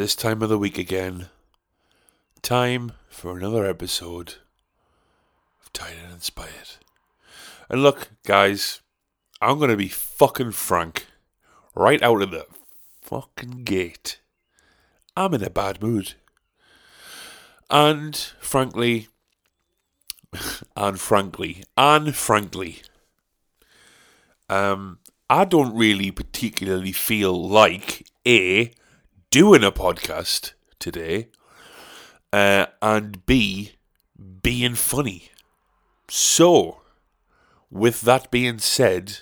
This time of the week again. Time for another episode of Tired and Inspired. And look, guys, I'm going to be fucking frank. Right out of the fucking gate. I'm in a bad mood. And frankly, and frankly, and frankly, um, I don't really particularly feel like A, doing a podcast today, uh, and B, being funny. So, with that being said,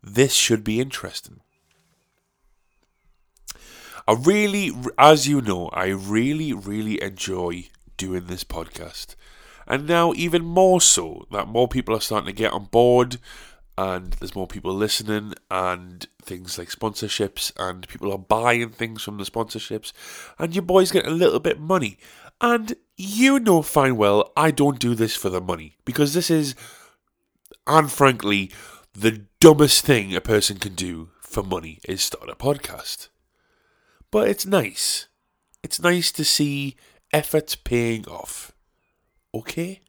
this should be interesting. I really, as you know, I really, really enjoy doing this podcast. And now, even more so, that more people are starting to get on board and there's more people listening and things like sponsorships and people are buying things from the sponsorships and your boy's get a little bit money. And you know fine well I don't do this for the money because this is and frankly the dumbest thing a person can do for money is start a podcast. But it's nice. It's nice to see efforts paying off. Okay?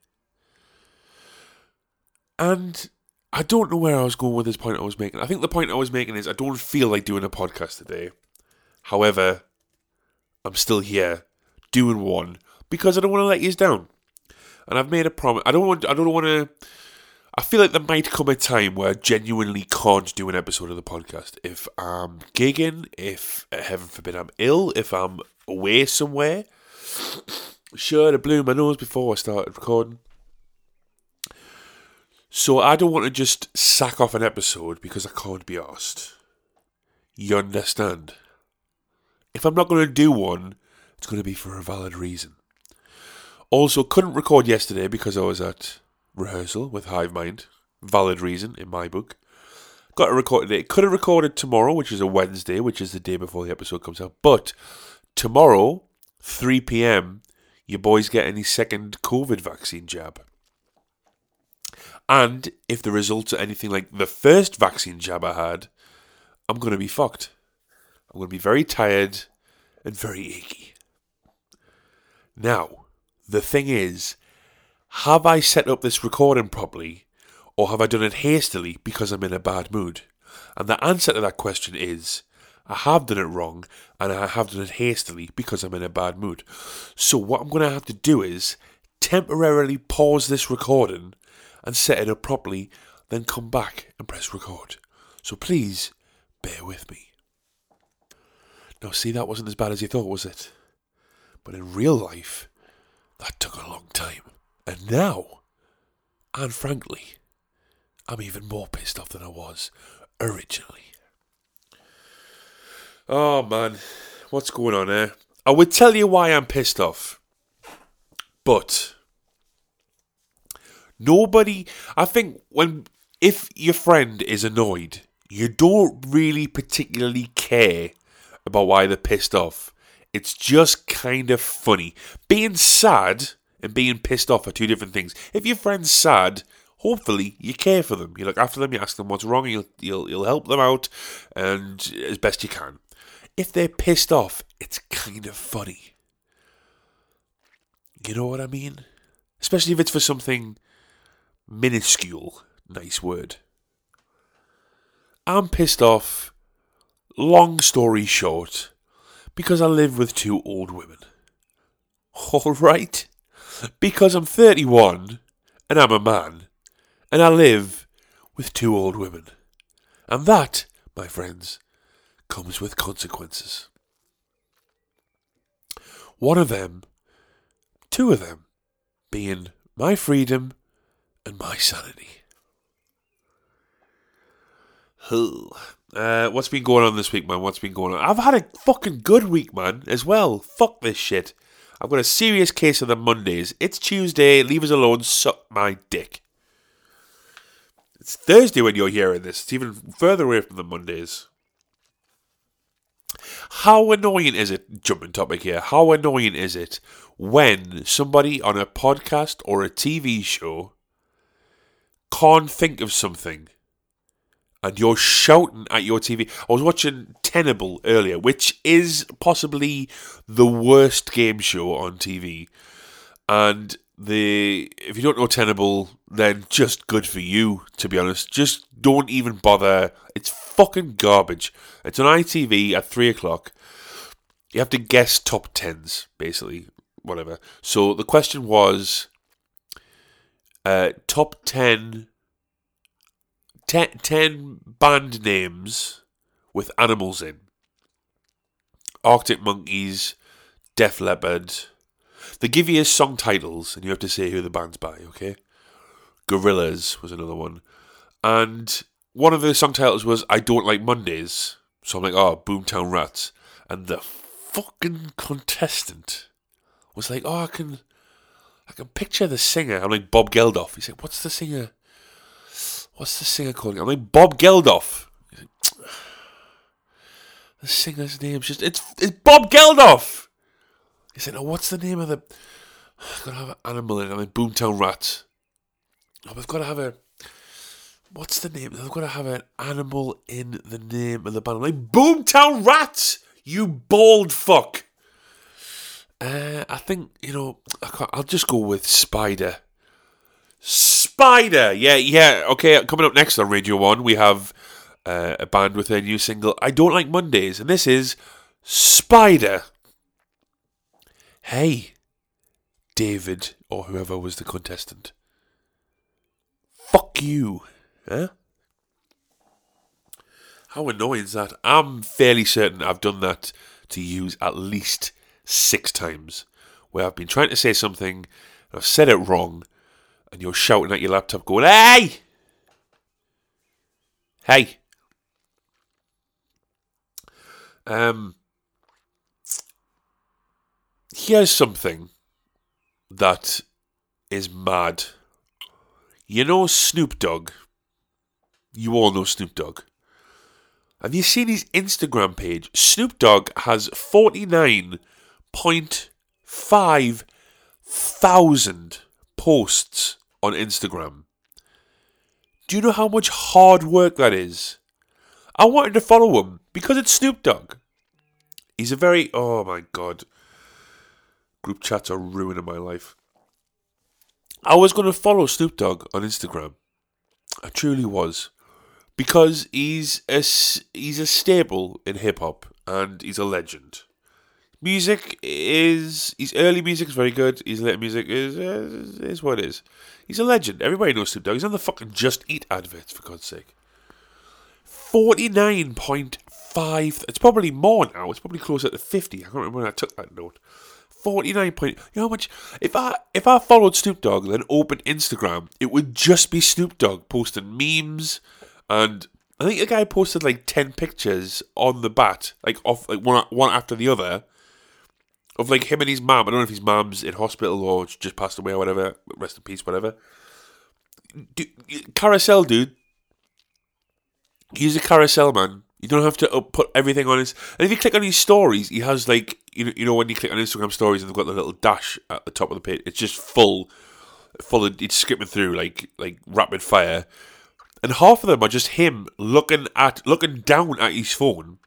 And I don't know where I was going with this point I was making. I think the point I was making is I don't feel like doing a podcast today. However, I'm still here doing one because I don't want to let you down. And I've made a promise. I don't want. I don't want to. I feel like there might come a time where I genuinely can't do an episode of the podcast. If I'm gigging, if uh, heaven forbid I'm ill, if I'm away somewhere. Sure, I blew my nose before I started recording. So I don't want to just sack off an episode because I can't be asked. You understand? If I'm not going to do one, it's going to be for a valid reason. Also, couldn't record yesterday because I was at rehearsal with Hive Mind. Valid reason in my book. Got to record today. Could have recorded tomorrow, which is a Wednesday, which is the day before the episode comes out. But tomorrow, 3 p.m., your boy's getting his second COVID vaccine jab. And if the results are anything like the first vaccine jab I had, I'm going to be fucked. I'm going to be very tired and very achy. Now, the thing is, have I set up this recording properly or have I done it hastily because I'm in a bad mood? And the answer to that question is I have done it wrong and I have done it hastily because I'm in a bad mood. So, what I'm going to have to do is temporarily pause this recording and set it up properly, then come back and press record. So please bear with me. Now, see, that wasn't as bad as you thought, was it? But in real life, that took a long time. And now, and frankly, I'm even more pissed off than I was originally. Oh man, what's going on here? I would tell you why I'm pissed off. But nobody I think when if your friend is annoyed, you don't really particularly care about why they're pissed off. It's just kind of funny. Being sad and being pissed off are two different things. If your friend's sad, hopefully you care for them. You look after them, you ask them what's wrong, you'll, you'll, you'll help them out and as best you can. If they're pissed off, it's kind of funny. You know what I mean? Especially if it's for something minuscule. Nice word. I'm pissed off, long story short, because I live with two old women. Alright? Because I'm 31 and I'm a man, and I live with two old women. And that, my friends, comes with consequences. One of them, two of them, being my freedom and my sanity. Uh, what's been going on this week, man? What's been going on? I've had a fucking good week, man, as well. Fuck this shit. I've got a serious case of the Mondays. It's Tuesday. Leave us alone. Suck my dick. It's Thursday when you're hearing this. It's even further away from the Mondays. How annoying is it, jumping topic here, how annoying is it when somebody on a podcast or a TV show can't think of something and you're shouting at your TV? I was watching Tenable earlier, which is possibly the worst game show on TV. And the if you don't know Tenable, then just good for you, to be honest. Just don't even bother. It's fucking garbage. It's on ITV at three o'clock. You have to guess top tens, basically, whatever. So the question was uh, top 10, 10, 10 band names with animals in. Arctic Monkeys, Def Leppard, they give you song titles, and you have to say who the band's by, okay? Gorillaz was another one. And one of the song titles was I Don't Like Mondays. So I'm like, oh, Boomtown Rats. And the fucking contestant was like, oh, I can I can picture the singer. I'm like, Bob Geldof. He's like, what's the singer? What's the singer called? I'm like, Bob Geldof. Like, the singer's name's just, it's, it's Bob Geldof. He said, "Oh, what's the name of the? I've got to have an animal in it. I mean, Boomtown Rats. Oh, we've got to have a. What's the name? I've got to have an animal in the name of the band. I'm like Boomtown Rats. You bald fuck. Uh, I think you know. I will just go with Spider. Spider. Yeah, yeah. Okay. Coming up next on Radio One, we have uh, a band with their new single. I don't like Mondays, and this is Spider. Hey, David, or whoever was the contestant. Fuck you. Huh? How annoying is that? I'm fairly certain I've done that to use at least six times. Where I've been trying to say something, I've said it wrong, and you're shouting at your laptop going, Hey! Hey! Um, here's something that is mad. You know Snoop Dogg? You all know Snoop Dogg. Have you seen his Instagram page? Snoop Dogg has 49.5 thousand posts on Instagram. Do you know how much hard work that is? I wanted to follow him because it's Snoop Dogg. He's a very, oh my god, Group chats are ruining my life. I was going to follow Snoop Dogg on Instagram. I truly was. Because he's a, he's a staple in hip hop and he's a legend. Music is. His early music is very good. His later music is, is, is what it is. He's a legend. Everybody knows Snoop Dogg. He's on the fucking Just Eat adverts, for God's sake. 49.5. It's probably more now. It's probably closer to 50. I can't remember when I took that note. 49 point. You know how much? If I if I followed Snoop Dogg and then opened Instagram, it would just be Snoop Dogg posting memes, and I think the guy posted like 10 pictures on the bat, like off like one one after the other, of like him and his mom. I don't know if his mom's in hospital or just passed away or whatever. Rest in peace, whatever. Carousel, dude. He's a carousel, man. You don't have to put everything on his. And if you click on his stories, he has like you know, you know when you click on Instagram stories and they've got the little dash at the top of the page. It's just full, full. Of, it's skipping through like like rapid fire, and half of them are just him looking at looking down at his phone.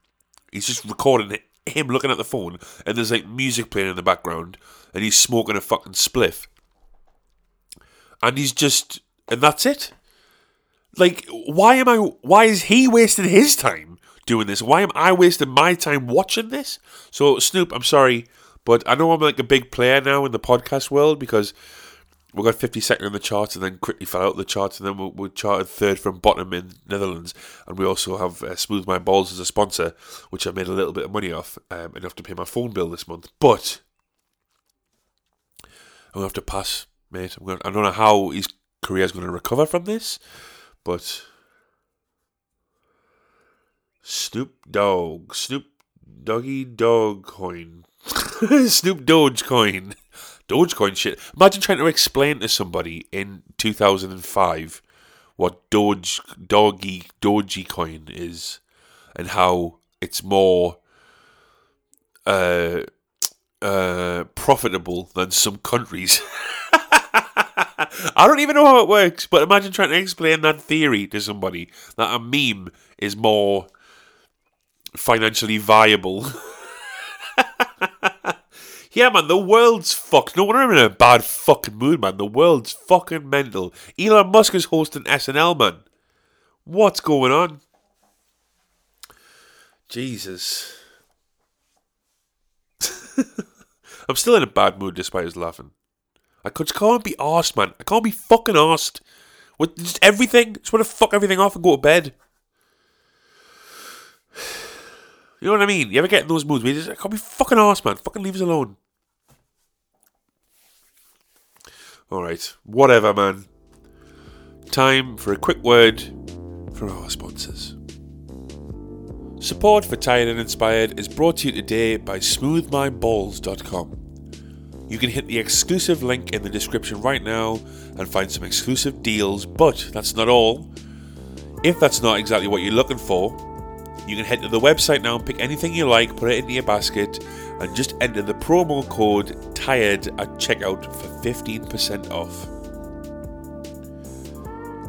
He's just recording it, him looking at the phone, and there's like music playing in the background, and he's smoking a fucking spliff, and he's just, and that's it. Like, why am I? Why is he wasting his time doing this? Why am I wasting my time watching this? So, Snoop, I'm sorry, but I know I'm like a big player now in the podcast world because we got 52nd in the charts and then quickly fell out of the charts and then we, we charted third from bottom in Netherlands and we also have uh, Smooth My Balls as a sponsor which I made a little bit of money off um, enough to pay my phone bill this month but I'm going to have to pass mate I'm going I don't know how his career is going to recover from this but Snoop Dogg. Snoop Doggy Dog coin. Snoop Dogecoin. Dogecoin shit. Imagine trying to explain to somebody in 2005 what Doge Doggy Dogecoin is and how it's more uh, uh, profitable than some countries. I don't even know how it works, but imagine trying to explain that theory to somebody that a meme is more financially viable. yeah, man, the world's fucked. No wonder I'm in a bad fucking mood, man. The world's fucking mental. Elon Musk is hosting SNL, man. What's going on? Jesus. I'm still in a bad mood despite his laughing. I just can't be arsed, man. I can't be fucking arsed. With just everything. Just want to fuck everything off and go to bed. You know what I mean? You ever get in those moods where you just, I can't be fucking arsed, man. Fucking leave us alone. Alright. Whatever, man. Time for a quick word from our sponsors. Support for Tired and Inspired is brought to you today by smoothmyballs.com. You can hit the exclusive link in the description right now and find some exclusive deals, but that's not all. If that's not exactly what you're looking for, you can head to the website now and pick anything you like, put it into your basket, and just enter the promo code TIRED at checkout for 15% off.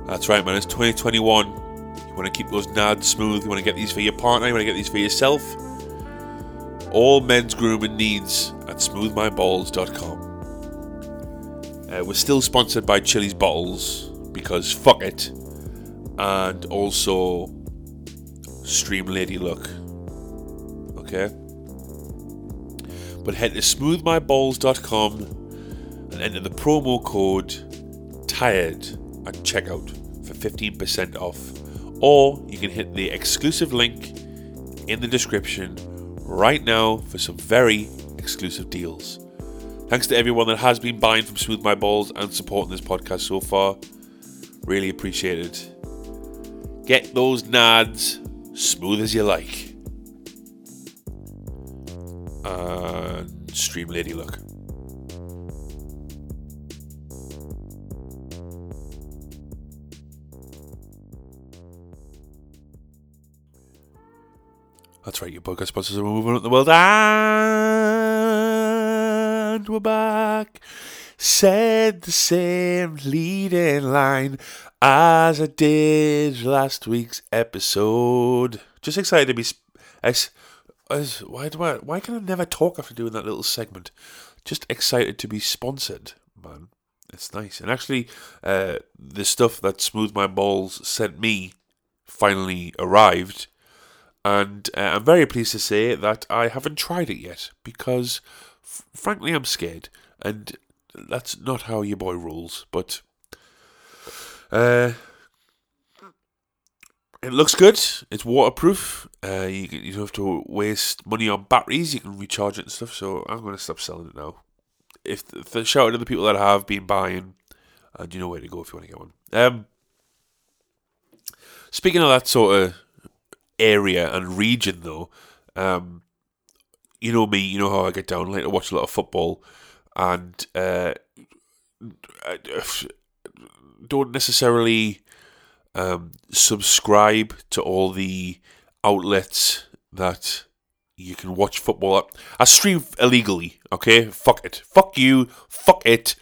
That's right, man, it's 2021. You want to keep those nads smooth, you want to get these for your partner, you want to get these for yourself. All men's grooming needs at smoothmyballs.com. Uh, we're still sponsored by Chilly's Bottles because fuck it. And also Stream Lady Look. Okay? But head to smoothmyballs.com and enter the promo code TIRED at checkout for 15% off. Or you can hit the exclusive link in the description right now for some very exclusive deals. Thanks to everyone that has been buying from Smooth My Balls and supporting this podcast so far. Really appreciate it. Get those nads smooth as you like. And stream Lady look. That's right, your podcast sponsors are moving up the world. And we're back. Said the same leading line as I did last week's episode. Just excited to be. Why do I? Why can I never talk after doing that little segment? Just excited to be sponsored, man. It's nice. And actually, uh, the stuff that Smooth My Balls sent me finally arrived. And uh, I'm very pleased to say that I haven't tried it yet because, f- frankly, I'm scared. And that's not how your boy rolls. But uh, it looks good. It's waterproof. Uh, you, you don't have to waste money on batteries. You can recharge it and stuff. So I'm going to stop selling it now. If, if the shout out to the people that have been buying, and you know where to go if you want to get one. Um, speaking of that sort of area and region, though, um, you know me. You know how I get down. I like to watch a lot of football, and uh, I don't necessarily um, subscribe to all the outlets that you can watch football at. I stream illegally, okay? Fuck it. Fuck you. Fuck it.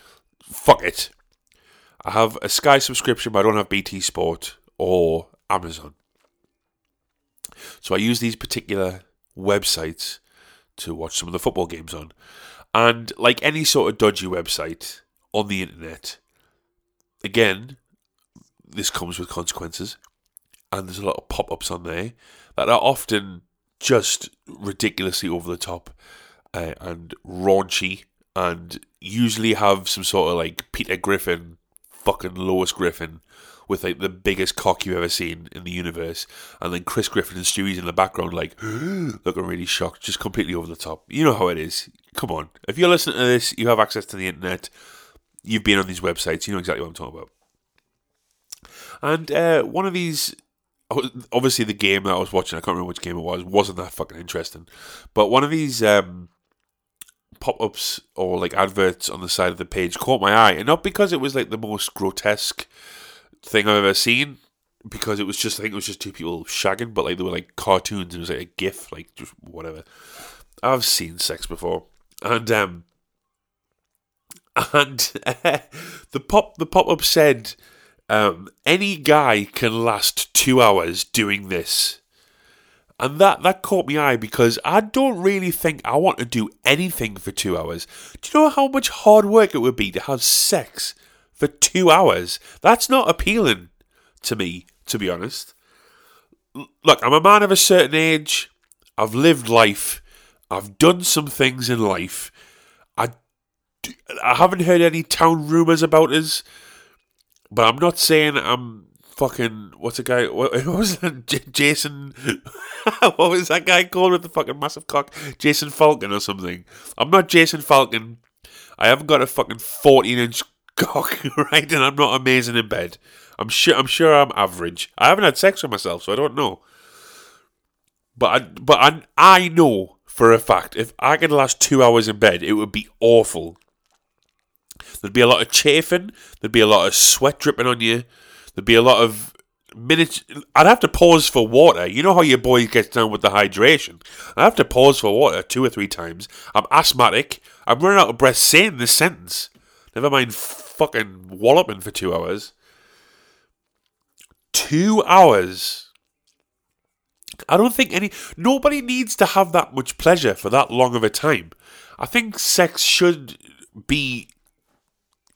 Fuck it. I have a Sky subscription, but I don't have BT Sport or Amazon. So I use these particular websites to watch some of the football games on. And like any sort of dodgy website on the internet, again, this comes with consequences. And there's a lot of pop ups on there that are often just ridiculously over the top uh, and raunchy and usually have some sort of like Peter Griffin, fucking Lois Griffin with like the biggest cock you've ever seen in the universe, and then Chris Griffin and Stewie's in the background, like looking really shocked, just completely over the top. You know how it is. Come on, if you're listening to this, you have access to the internet. You've been on these websites. You know exactly what I'm talking about. And uh, one of these obviously the game that I was watching, I can't remember which game it was, wasn't that fucking interesting. But one of these um, pop ups or like adverts on the side of the page caught my eye, and not because it was like the most grotesque thing I've ever seen, because it was just I think it was just two people shagging, but like they were like cartoons. It was like a GIF, like just whatever. I've seen sex before, and um, and the pop the pop up said, um, any guy can last two hours doing this. And that, that caught my eye because I don't really think I want to do anything for two hours. Do you know how much hard work it would be to have sex for two hours? That's not appealing to me, to be honest. Look, I'm a man of a certain age. I've lived life. I've done some things in life. I, I haven't heard any town rumours about us. But I'm not saying I'm fucking what's a guy? What, what was that? J- Jason? what was that guy called with the fucking massive cock? Jason Falcon or something? I'm not Jason Falcon. I haven't got a fucking 14 inch cock, right? And I'm not amazing in bed. I'm sure. I'm sure I'm average. I haven't had sex with myself, so I don't know. But I, but I, I know for a fact if I could last two hours in bed, it would be awful. There'd be a lot of chafing. There'd be a lot of sweat dripping on you. There'd be a lot of minutes. I'd have to pause for water. You know how your boy gets down with the hydration. I have to pause for water two or three times. I'm asthmatic. I'm running out of breath saying this sentence. Never mind fucking walloping for two hours. Two hours. I don't think any. Nobody needs to have that much pleasure for that long of a time. I think sex should be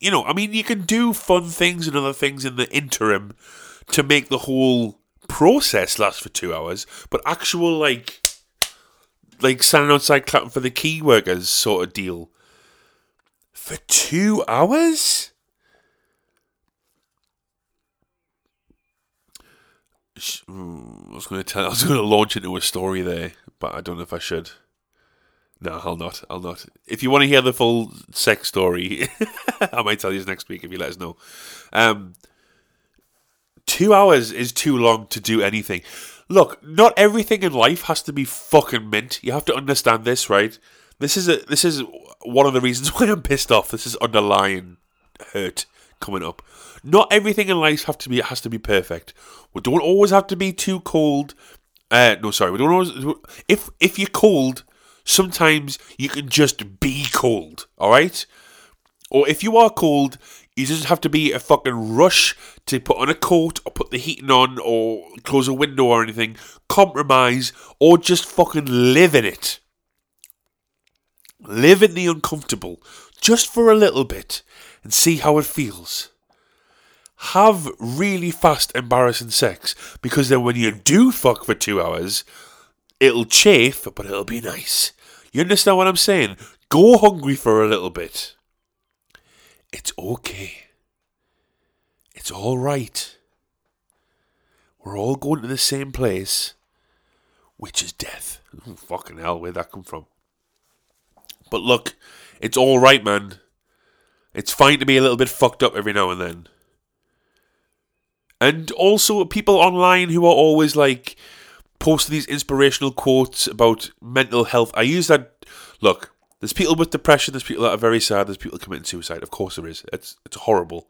you know, I mean, you can do fun things and other things in the interim to make the whole process last for two hours, but actual like, like standing outside clapping for the key workers sort of deal for two hours. Mm, I was going to tell. I was going to launch into a story there, but I don't know if I should. No, I'll not. I'll not. If you want to hear the full sex story, I might tell you next week if you let us know. Um, two hours is too long to do anything. Look, not everything in life has to be fucking mint. You have to understand this, right? This is a this is one of the reasons why I'm pissed off. This is underlying hurt coming up. Not everything in life have to be has to be perfect. We don't always have to be too cold. Uh, no, sorry, we don't always. If if you're cold, sometimes you can just be cold. All right. Or if you are cold, you just have to be a fucking rush to put on a coat or put the heating on or close a window or anything. Compromise or just fucking live in it. Live in the uncomfortable just for a little bit and see how it feels. Have really fast, embarrassing sex because then when you do fuck for two hours, it'll chafe, but it'll be nice. You understand what I'm saying? Go hungry for a little bit. It's okay. It's all right. We're all going to the same place, which is death. Fucking hell, where'd that come from? But look, it's all right, man. It's fine to be a little bit fucked up every now and then. And also, people online who are always like posting these inspirational quotes about mental health. I use that. Look, there's people with depression. There's people that are very sad. There's people committing suicide. Of course, there is. It's it's horrible.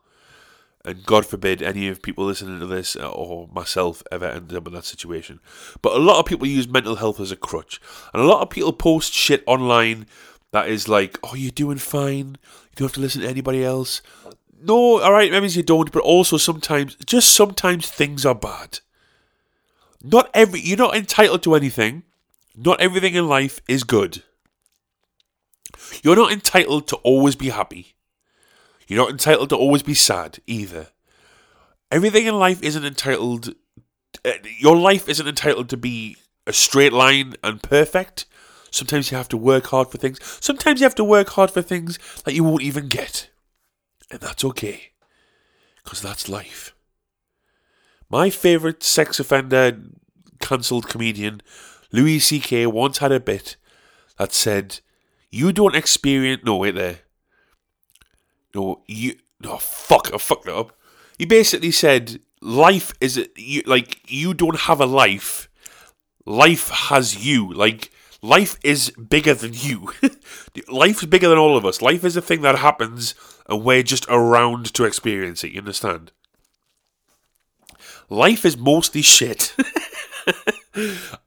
And God forbid any of people listening to this uh, or myself ever end up in that situation. But a lot of people use mental health as a crutch. And a lot of people post shit online that is like, oh, you're doing fine. You don't have to listen to anybody else. No, alright, maybe you don't, but also sometimes, just sometimes things are bad. Not every, you're not entitled to anything. Not everything in life is good. You're not entitled to always be happy. You're not entitled to always be sad either. Everything in life isn't entitled. Uh, your life isn't entitled to be a straight line and perfect. Sometimes you have to work hard for things. Sometimes you have to work hard for things that you won't even get. And that's okay. Because that's life. My favourite sex offender cancelled comedian, Louis C.K., once had a bit that said, You don't experience. No, wait there. No, you. Oh, fuck. I fucked that up. He basically said, life is you like you don't have a life. Life has you. Like life is bigger than you. Life's bigger than all of us. Life is a thing that happens and we're just around to experience it, you understand? Life is mostly shit.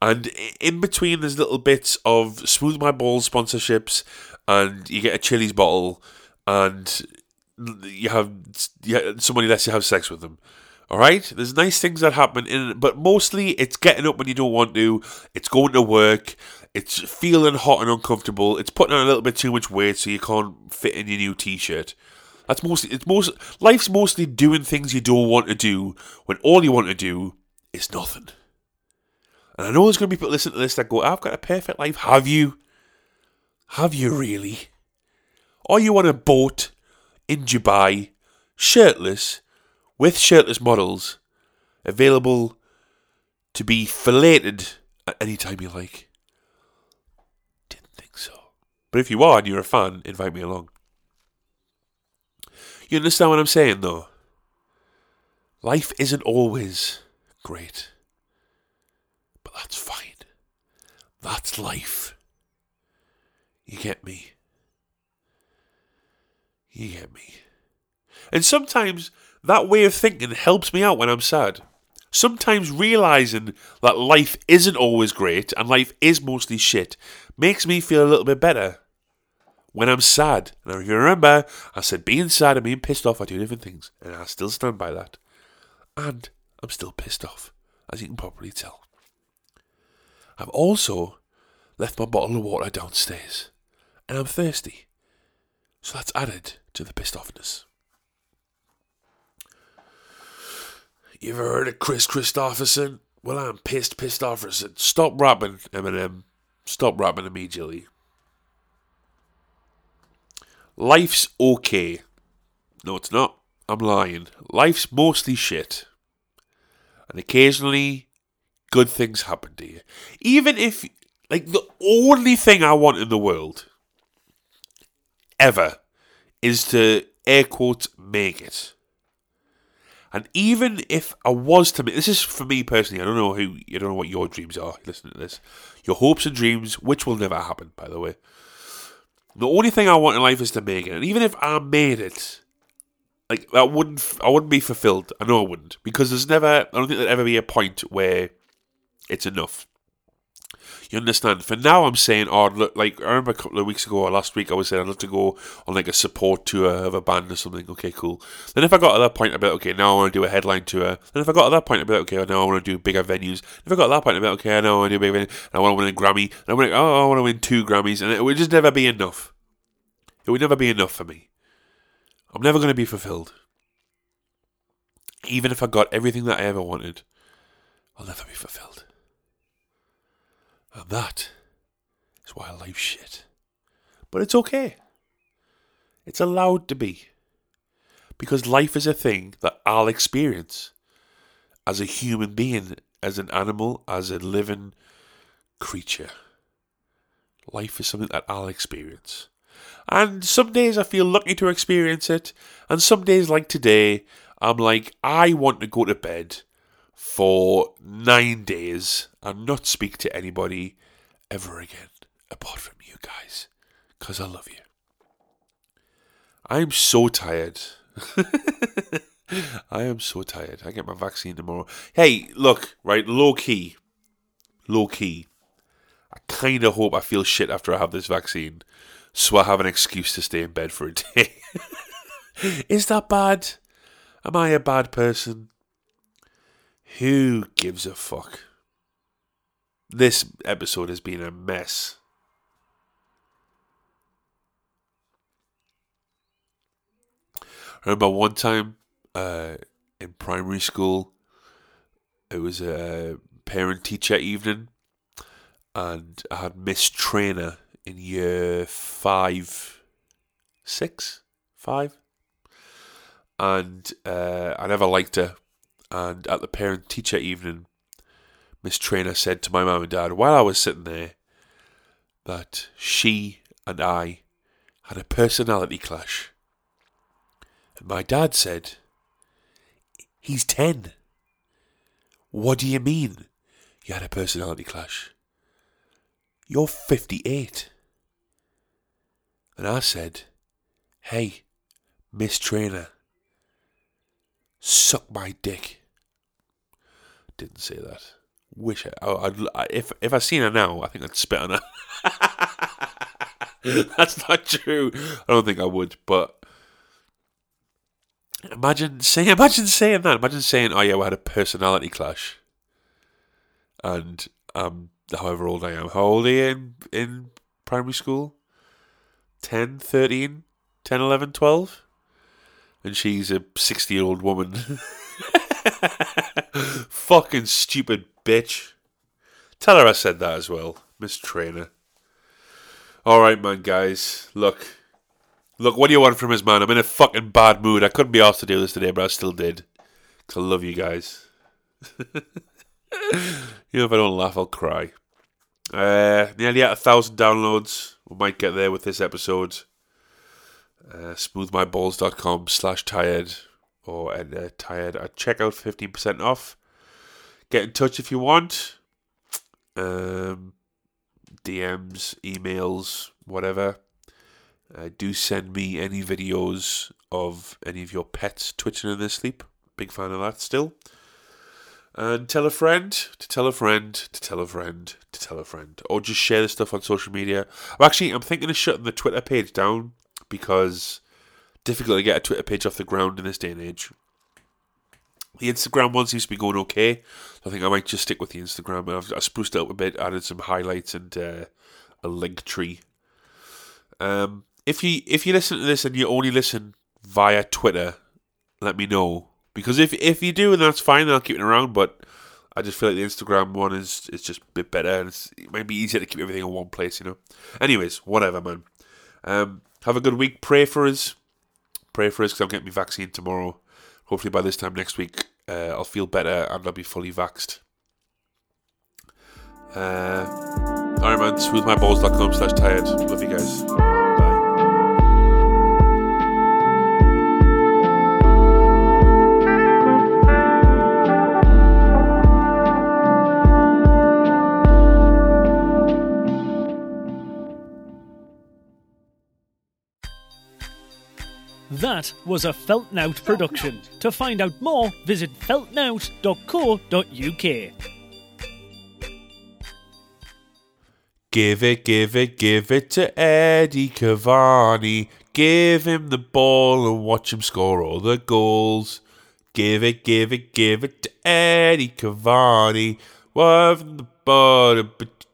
and in between there's little bits of smooth my balls sponsorships and you get a Chilly's bottle and you have somebody lets you have sex with them. All right, there's nice things that happen in but mostly it's getting up when you don't want to. It's going to work. It's feeling hot and uncomfortable. It's putting on a little bit too much weight so you can't fit in your new t-shirt. That's mostly it's most life's mostly doing things you don't want to do when all you want to do is nothing. And I know there's going to be people listening to this that go, "I've got a perfect life." Have you? Have you really? Are you on a boat in Dubai, shirtless, with shirtless models, available to be filleted at any time you like? Didn't think so. But if you are and you're a fan, invite me along. You understand what I'm saying, though? Life isn't always great. But that's fine. That's life. You get me? You get me? And sometimes that way of thinking helps me out when I'm sad. Sometimes realizing that life isn't always great and life is mostly shit makes me feel a little bit better when I'm sad. And if you remember, I said being sad and being pissed off are two different things, and I still stand by that. And I'm still pissed off, as you can probably tell. I've also left my bottle of water downstairs, and I'm thirsty. So that's added to the pissed offness. You ever heard of Kris Kristofferson? Well, I'm pissed, pissed offerson. Stop rapping, Eminem. Stop rapping immediately. Life's okay. No, it's not. I'm lying. Life's mostly shit. And occasionally, good things happen to you. Even if, like, the only thing I want in the world, ever, is to, air quote, make it. And even if I was to make this is for me personally, I don't know who you don't know what your dreams are. Listen to this. Your hopes and dreams, which will never happen, by the way. The only thing I want in life is to make it, and even if I made it, like that wouldn't I wouldn't be fulfilled. I know I wouldn't because there's never I don't think there'd ever be a point where it's enough. You understand? For now, I'm saying, oh, look, like, I remember a couple of weeks ago or last week, I was saying I'd love to go on like a support tour of a band or something. Okay, cool. Then if I got to that point, I'd be like, okay, now I want to do a headline tour. Then if I got to that point, I'd be like, okay, now I want to do bigger venues. If I got to that point, I'd be like, okay, now I want to do bigger venue. And I want to win a Grammy. And like, oh, I want to win two Grammys. And it would just never be enough. It would never be enough for me. I'm never going to be fulfilled. Even if I got everything that I ever wanted, I'll never be fulfilled. And that is why life's shit. But it's okay. It's allowed to be. Because life is a thing that I'll experience as a human being, as an animal, as a living creature. Life is something that I'll experience. And some days I feel lucky to experience it, and some days, like today, I'm like, I want to go to bed for nine days and not speak to anybody ever again apart from you guys because I love you. I'm so tired. I am so tired. I get my vaccine tomorrow. Hey, look, right, low key. Low key. I kind of hope I feel shit after I have this vaccine so I have an excuse to stay in bed for a day. Is that bad? Am I a bad person? Who gives a fuck? This episode has been a mess. I remember one time uh, in primary school, it was a parent teacher evening, and I had Miss Trainer in year five, six, five, and uh, I never liked her and at the parent teacher evening, Miss Trainer said to my mum and dad while I was sitting there that she and I had a personality clash. And my dad said, He's 10. What do you mean? You had a personality clash. You're 58. And I said, Hey, Miss Trainer, suck my dick. Didn't say that. Wish I, I, I'd, if if I seen her now, I think I'd spit on her. That's not true. I don't think I would, but imagine saying imagine saying that. Imagine saying, "Oh yeah, we had a personality clash," and um, however old I am. How old are you in in primary school? 10, 13, 10, 11, 12? And she's a 60 year old woman. Fucking stupid bitch. Tell her I said that as well, Miss Trainer. Alright, man, guys. Look. Look, what do you want from us, man? I'm in a fucking bad mood. I couldn't be asked to do this today, but I still did. Because I love you guys. you know, if I don't laugh, I'll cry. Uh, nearly at a thousand downloads. We might get there with this episode. Uh, smoothmyballs.com slash tired or at uh, tired at checkout 15% off. Get in touch if you want. Um, DMs, emails, whatever. Uh, do send me any videos of any of your pets twitching in their sleep. Big fan of that still. And tell a friend, to tell a friend, to tell a friend, to tell a friend. Or just share this stuff on social media. I'm actually, I'm thinking of shutting the Twitter page down because difficult to get a Twitter page off the ground in this day and age. The Instagram one seems to be going okay. I think I might just stick with the Instagram. I've, I spruced it up a bit, added some highlights and uh, a link tree. Um, if you if you listen to this and you only listen via Twitter, let me know because if if you do, and that's fine. I'll keep it around. But I just feel like the Instagram one is is just a bit better, and it might be easier to keep everything in one place. You know. Anyways, whatever, man. Um, have a good week. Pray for us. Pray for us because I'm getting my vaccine tomorrow. Hopefully by this time next week, uh, I'll feel better and I'll be fully vaxxed. Uh, Alright, man. Smoothmyballs.com slash tired. Love you guys. That was a Feltnout production. To find out more, visit feltnout.co.uk. Give it, give it, give it to Eddie Cavani. Give him the ball and watch him score all the goals. Give it, give it, give it to Eddie Cavani. Love the ball, but